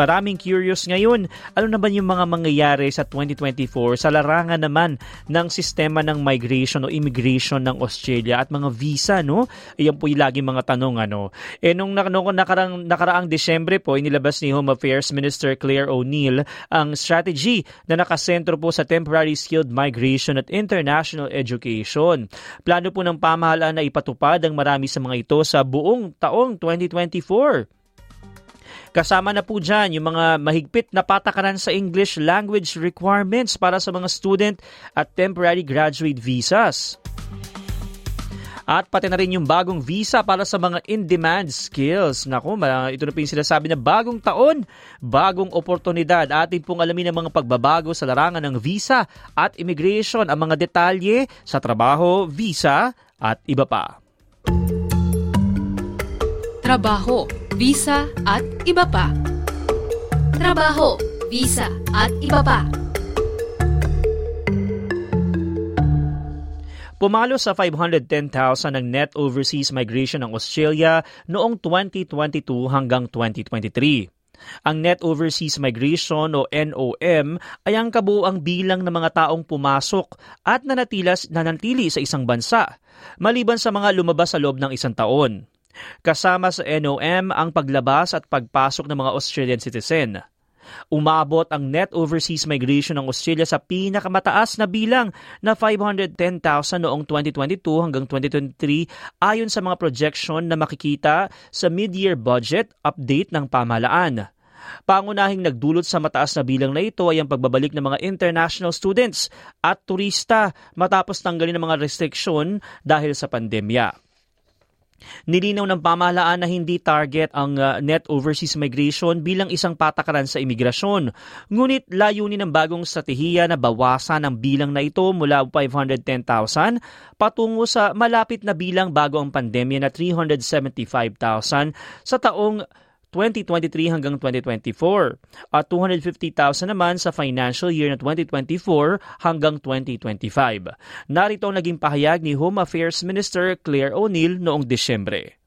Maraming curious ngayon, ano naman yung mga mangyayari sa 2024 sa larangan naman ng sistema ng migration o immigration ng Australia at mga visa, no? Iyan po yung lagi mga tanong, ano? Eh, nung, nung nakarang, nakaraang Desyembre po, inilabas ni Home Affairs Minister Claire O'Neill ang strategy na nakasentro po sa temporary skilled migration at international education. Plano po ng pamahalaan na ipatupad ang marami sa mga ito sa buong taong 2024. Kasama na po dyan yung mga mahigpit na patakaran sa English language requirements para sa mga student at temporary graduate visas. At pati na rin yung bagong visa para sa mga in-demand skills. Naku, ito na po yung sinasabi na bagong taon, bagong oportunidad. Atin pong alamin ang mga pagbabago sa larangan ng visa at immigration, ang mga detalye sa trabaho, visa at iba pa. Trabaho visa at iba pa. Trabaho, visa at iba pa. Pumalo sa 510,000 ang net overseas migration ng Australia noong 2022 hanggang 2023. Ang Net Overseas Migration o NOM ay ang kabuang bilang ng mga taong pumasok at nanatilas nanatili sa isang bansa, maliban sa mga lumabas sa loob ng isang taon. Kasama sa NOM ang paglabas at pagpasok ng mga Australian citizen. Umabot ang net overseas migration ng Australia sa pinakamataas na bilang na 510,000 noong 2022 hanggang 2023 ayon sa mga projection na makikita sa mid-year budget update ng pamahalaan. Pangunahing nagdulot sa mataas na bilang na ito ay ang pagbabalik ng mga international students at turista matapos tanggalin ng mga restriksyon dahil sa pandemya. Nilinaw ng pamahalaan na hindi target ang uh, net overseas migration bilang isang patakaran sa imigrasyon. Ngunit layunin ng bagong strategiya na bawasan ang bilang na ito mula 510,000 patungo sa malapit na bilang bago ang pandemya na 375,000 sa taong 2023 hanggang 2024 at 250,000 naman sa financial year na 2024 hanggang 2025. Narito ang naging pahayag ni Home Affairs Minister Claire O'Neill noong Desyembre.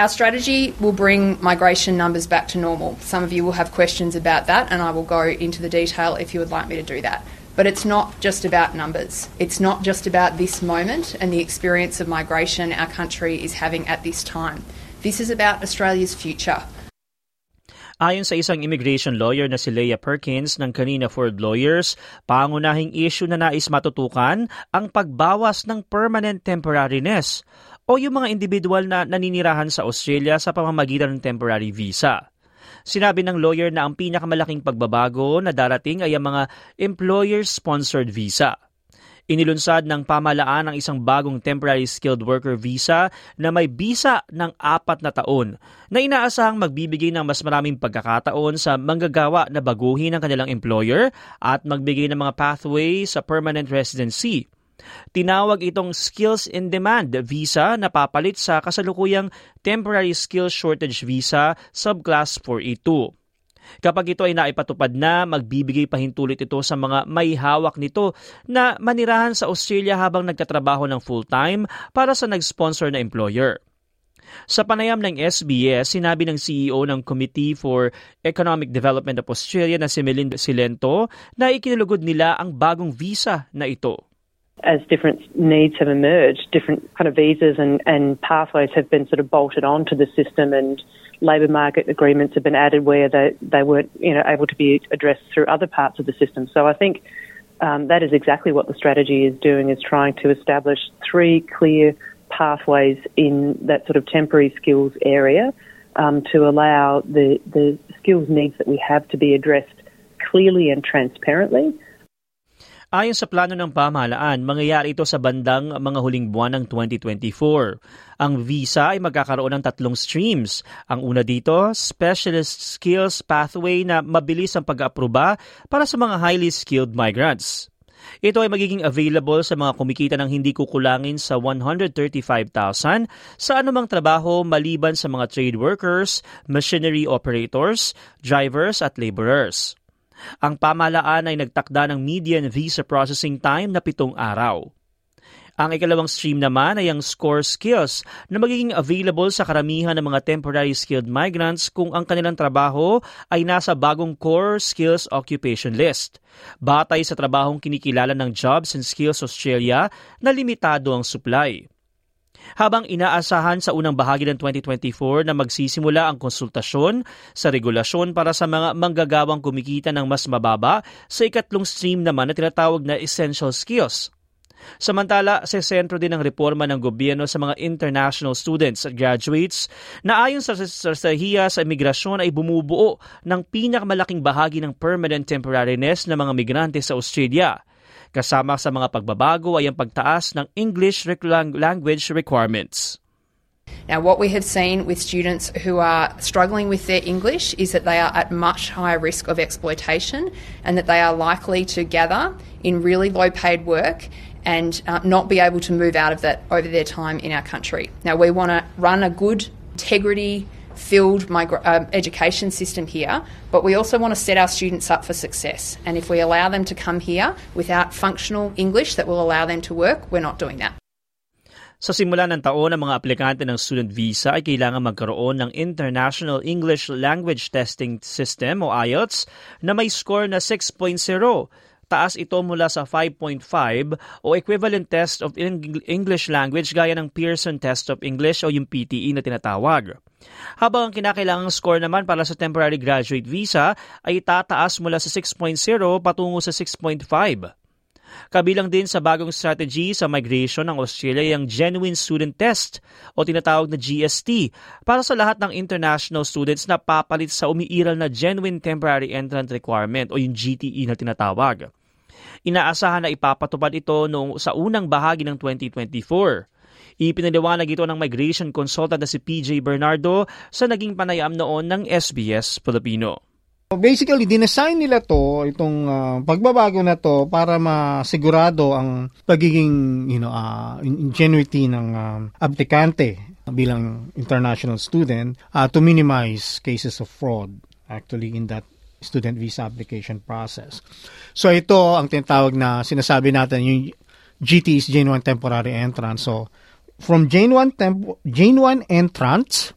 Our strategy will bring migration numbers back to normal. Some of you will have questions about that, and I will go into the detail if you would like me to do that. But it's not just about numbers. It's not just about this moment and the experience of migration our country is having at this time. This is about Australia's future. Ayon sa isang immigration lawyer na si Leah Perkins ng Kanina Ford Lawyers, pangunahing issue na nais matutukan ang pagbawas ng permanent temporariness o yung mga individual na naninirahan sa Australia sa pamamagitan ng temporary visa. Sinabi ng lawyer na ang pinakamalaking pagbabago na darating ay ang mga employer-sponsored visa – Inilunsad ng pamalaan ang isang bagong temporary skilled worker visa na may visa ng apat na taon na inaasahang magbibigay ng mas maraming pagkakataon sa manggagawa na baguhin ang kanilang employer at magbigay ng mga pathway sa permanent residency. Tinawag itong Skills in Demand visa na papalit sa kasalukuyang Temporary Skills Shortage Visa Subclass 482. Kapag ito ay naipatupad na, magbibigay pahintulit ito sa mga may hawak nito na manirahan sa Australia habang nagtatrabaho ng full-time para sa nag-sponsor na employer. Sa panayam ng SBS, sinabi ng CEO ng Committee for Economic Development of Australia na si Melinda Silento na ikinulugod nila ang bagong visa na ito. As different needs have emerged, different kind of visas and, and pathways have been sort of bolted onto the system and labour market agreements have been added where they, they weren't you know, able to be addressed through other parts of the system. So I think um, that is exactly what the strategy is doing, is trying to establish three clear pathways in that sort of temporary skills area um, to allow the, the skills needs that we have to be addressed clearly and transparently. Ayon sa plano ng pamahalaan, mangyayari ito sa bandang mga huling buwan ng 2024. Ang visa ay magkakaroon ng tatlong streams. Ang una dito, Specialist Skills Pathway na mabilis ang pag-aproba para sa mga highly skilled migrants. Ito ay magiging available sa mga kumikita ng hindi kukulangin sa 135,000 sa anumang trabaho maliban sa mga trade workers, machinery operators, drivers at laborers. Ang pamalaan ay nagtakda ng median visa processing time na pitong araw. Ang ikalawang stream naman ay ang SCORE skills na magiging available sa karamihan ng mga temporary skilled migrants kung ang kanilang trabaho ay nasa bagong core skills occupation list. Batay sa trabahong kinikilala ng Jobs and Skills Australia na limitado ang supply habang inaasahan sa unang bahagi ng 2024 na magsisimula ang konsultasyon sa regulasyon para sa mga manggagawang kumikita ng mas mababa sa ikatlong stream naman na tinatawag na essential skills. Samantala, sa sentro din ng reforma ng gobyerno sa mga international students at graduates na ayon sa strategiya sa imigrasyon ay bumubuo ng pinakamalaking bahagi ng permanent temporariness ng mga migrante sa Australia. Kasama sa mga pagbabago ay ang pagtaas ng English language requirements. Now, what we have seen with students who are struggling with their English is that they are at much higher risk of exploitation and that they are likely to gather in really low paid work and uh, not be able to move out of that over their time in our country. Now, we want to run a good integrity filled migra- uh, education system here, but we also want to set our students up for success. And if we allow them to come here without functional English that will allow them to work, we're not doing that. Sa simula ng taon, ang mga aplikante ng student visa ay kailangan magkaroon ng International English Language Testing System o IELTS na may score na 6.0. Taas ito mula sa 5.5 o equivalent test of English language gaya ng Pearson Test of English o yung PTE na tinatawag. Habang ang kinakailangang score naman para sa temporary graduate visa ay tataas mula sa 6.0 patungo sa 6.5. Kabilang din sa bagong strategy sa migration ng Australia ang Genuine Student Test o tinatawag na GST para sa lahat ng international students na papalit sa umiiral na Genuine Temporary Entrant Requirement o yung GTE na tinatawag. Inaasahan na ipapatupad ito noong sa unang bahagi ng 2024. Ipinaliwanag ito ng migration consultant na si PJ Bernardo sa naging panayam noon ng SBS Filipino. Basically, dinesign nila to, itong uh, pagbabago na to para masigurado ang pagiging you know, uh, ingenuity ng uh, aplikante bilang international student uh, to minimize cases of fraud actually in that student visa application process. So ito ang tinatawag na sinasabi natin yung GT is genuine temporary entrance. So from genuine, temp- genuine entrance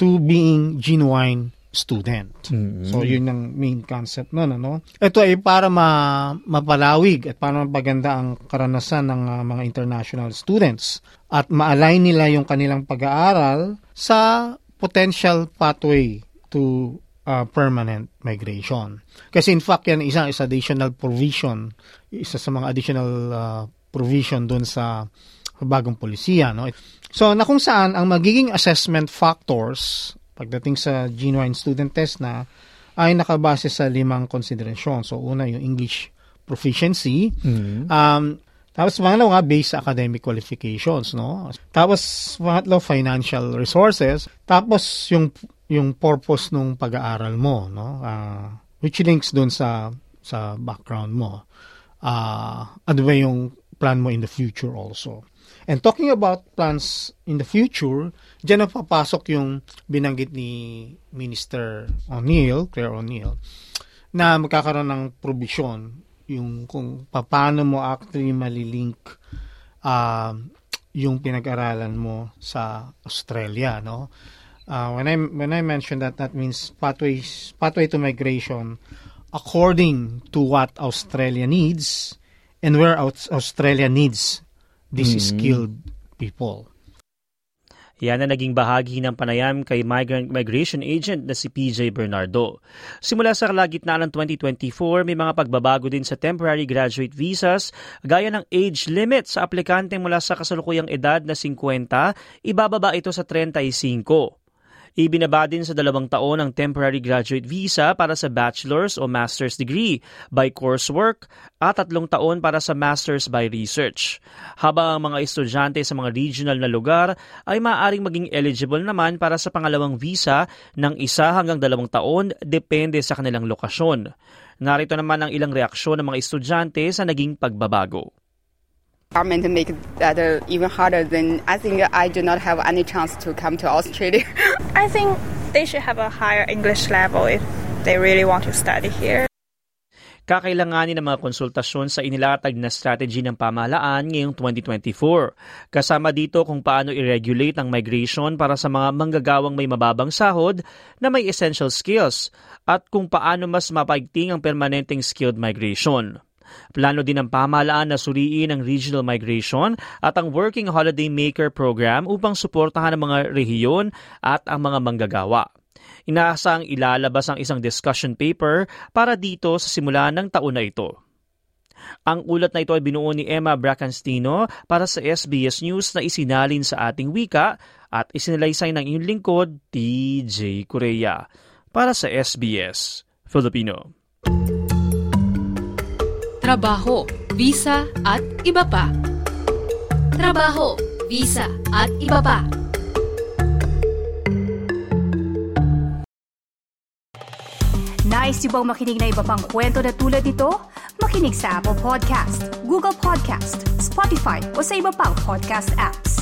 to being genuine student. Mm-hmm. So yun ang main concept noon ano. Ito ay para ma mapalawig at para mapaganda ang karanasan ng uh, mga international students at ma-align nila yung kanilang pag-aaral sa potential pathway to uh, permanent migration. Kasi in fact yan isang is additional provision, isa sa mga additional uh, provision doon sa bagong polisiya. No? So, na kung saan ang magiging assessment factors pagdating sa genuine student test na ay nakabase sa limang konsiderasyon. So, una yung English proficiency. Mm-hmm. Um, tapos pangalawa nga, based sa academic qualifications, no? Tapos pangatlo, financial resources. Tapos yung yung purpose nung pag-aaral mo, no? Uh, which links doon sa sa background mo. Uh, ano ba yung plan mo in the future also? And talking about plans in the future, dyan na papasok yung binanggit ni Minister O'Neill, Claire O'Neill, na magkakaroon ng provision yung kung paano mo actually malilink uh, yung pinag-aralan mo sa Australia, no? Uh, when I when I mentioned that, that means pathways pathway to migration according to what Australia needs and where Australia needs these mm-hmm. skilled people. Yan ang naging bahagi ng panayam kay migrant migration agent na si PJ Bernardo. Simula sa kalagitnaan ng 2024, may mga pagbabago din sa temporary graduate visas gaya ng age limit sa aplikante mula sa kasalukuyang edad na 50, ibababa ito sa 35. Ibinaba din sa dalawang taon ang temporary graduate visa para sa bachelor's o master's degree by coursework at tatlong taon para sa master's by research. Habang ang mga estudyante sa mga regional na lugar ay maaaring maging eligible naman para sa pangalawang visa ng isa hanggang dalawang taon depende sa kanilang lokasyon. Narito naman ang ilang reaksyon ng mga estudyante sa naging pagbabago. Government make that uh, even harder, then I think I do not have any chance to come to Australia. I think they should have a higher English level if they really want to study here. kakailanganin ng mga konsultasyon sa inilatag na strategy ng pamahalaan ngayong 2024. Kasama dito kung paano i-regulate ang migration para sa mga manggagawang may mababang sahod na may essential skills at kung paano mas mapaigting ang permanenteng skilled migration. Plano din ng pamahalaan na suriin ang regional migration at ang Working Holiday Maker Program upang suportahan ang mga rehiyon at ang mga manggagawa. Inaasang ilalabas ang isang discussion paper para dito sa simula ng taon na ito. Ang ulat na ito ay binuo ni Emma Bracanstino para sa SBS News na isinalin sa ating wika at isinalaysay ng inyong lingkod, TJ Korea. Para sa SBS Filipino. Trabaho, visa at iba pa. Trabaho, visa at iba pa. Nice yung bang makinig na iba pang kwento na tulad ito? Makinig sa Apple Podcast, Google Podcast, Spotify o sa iba pang podcast apps.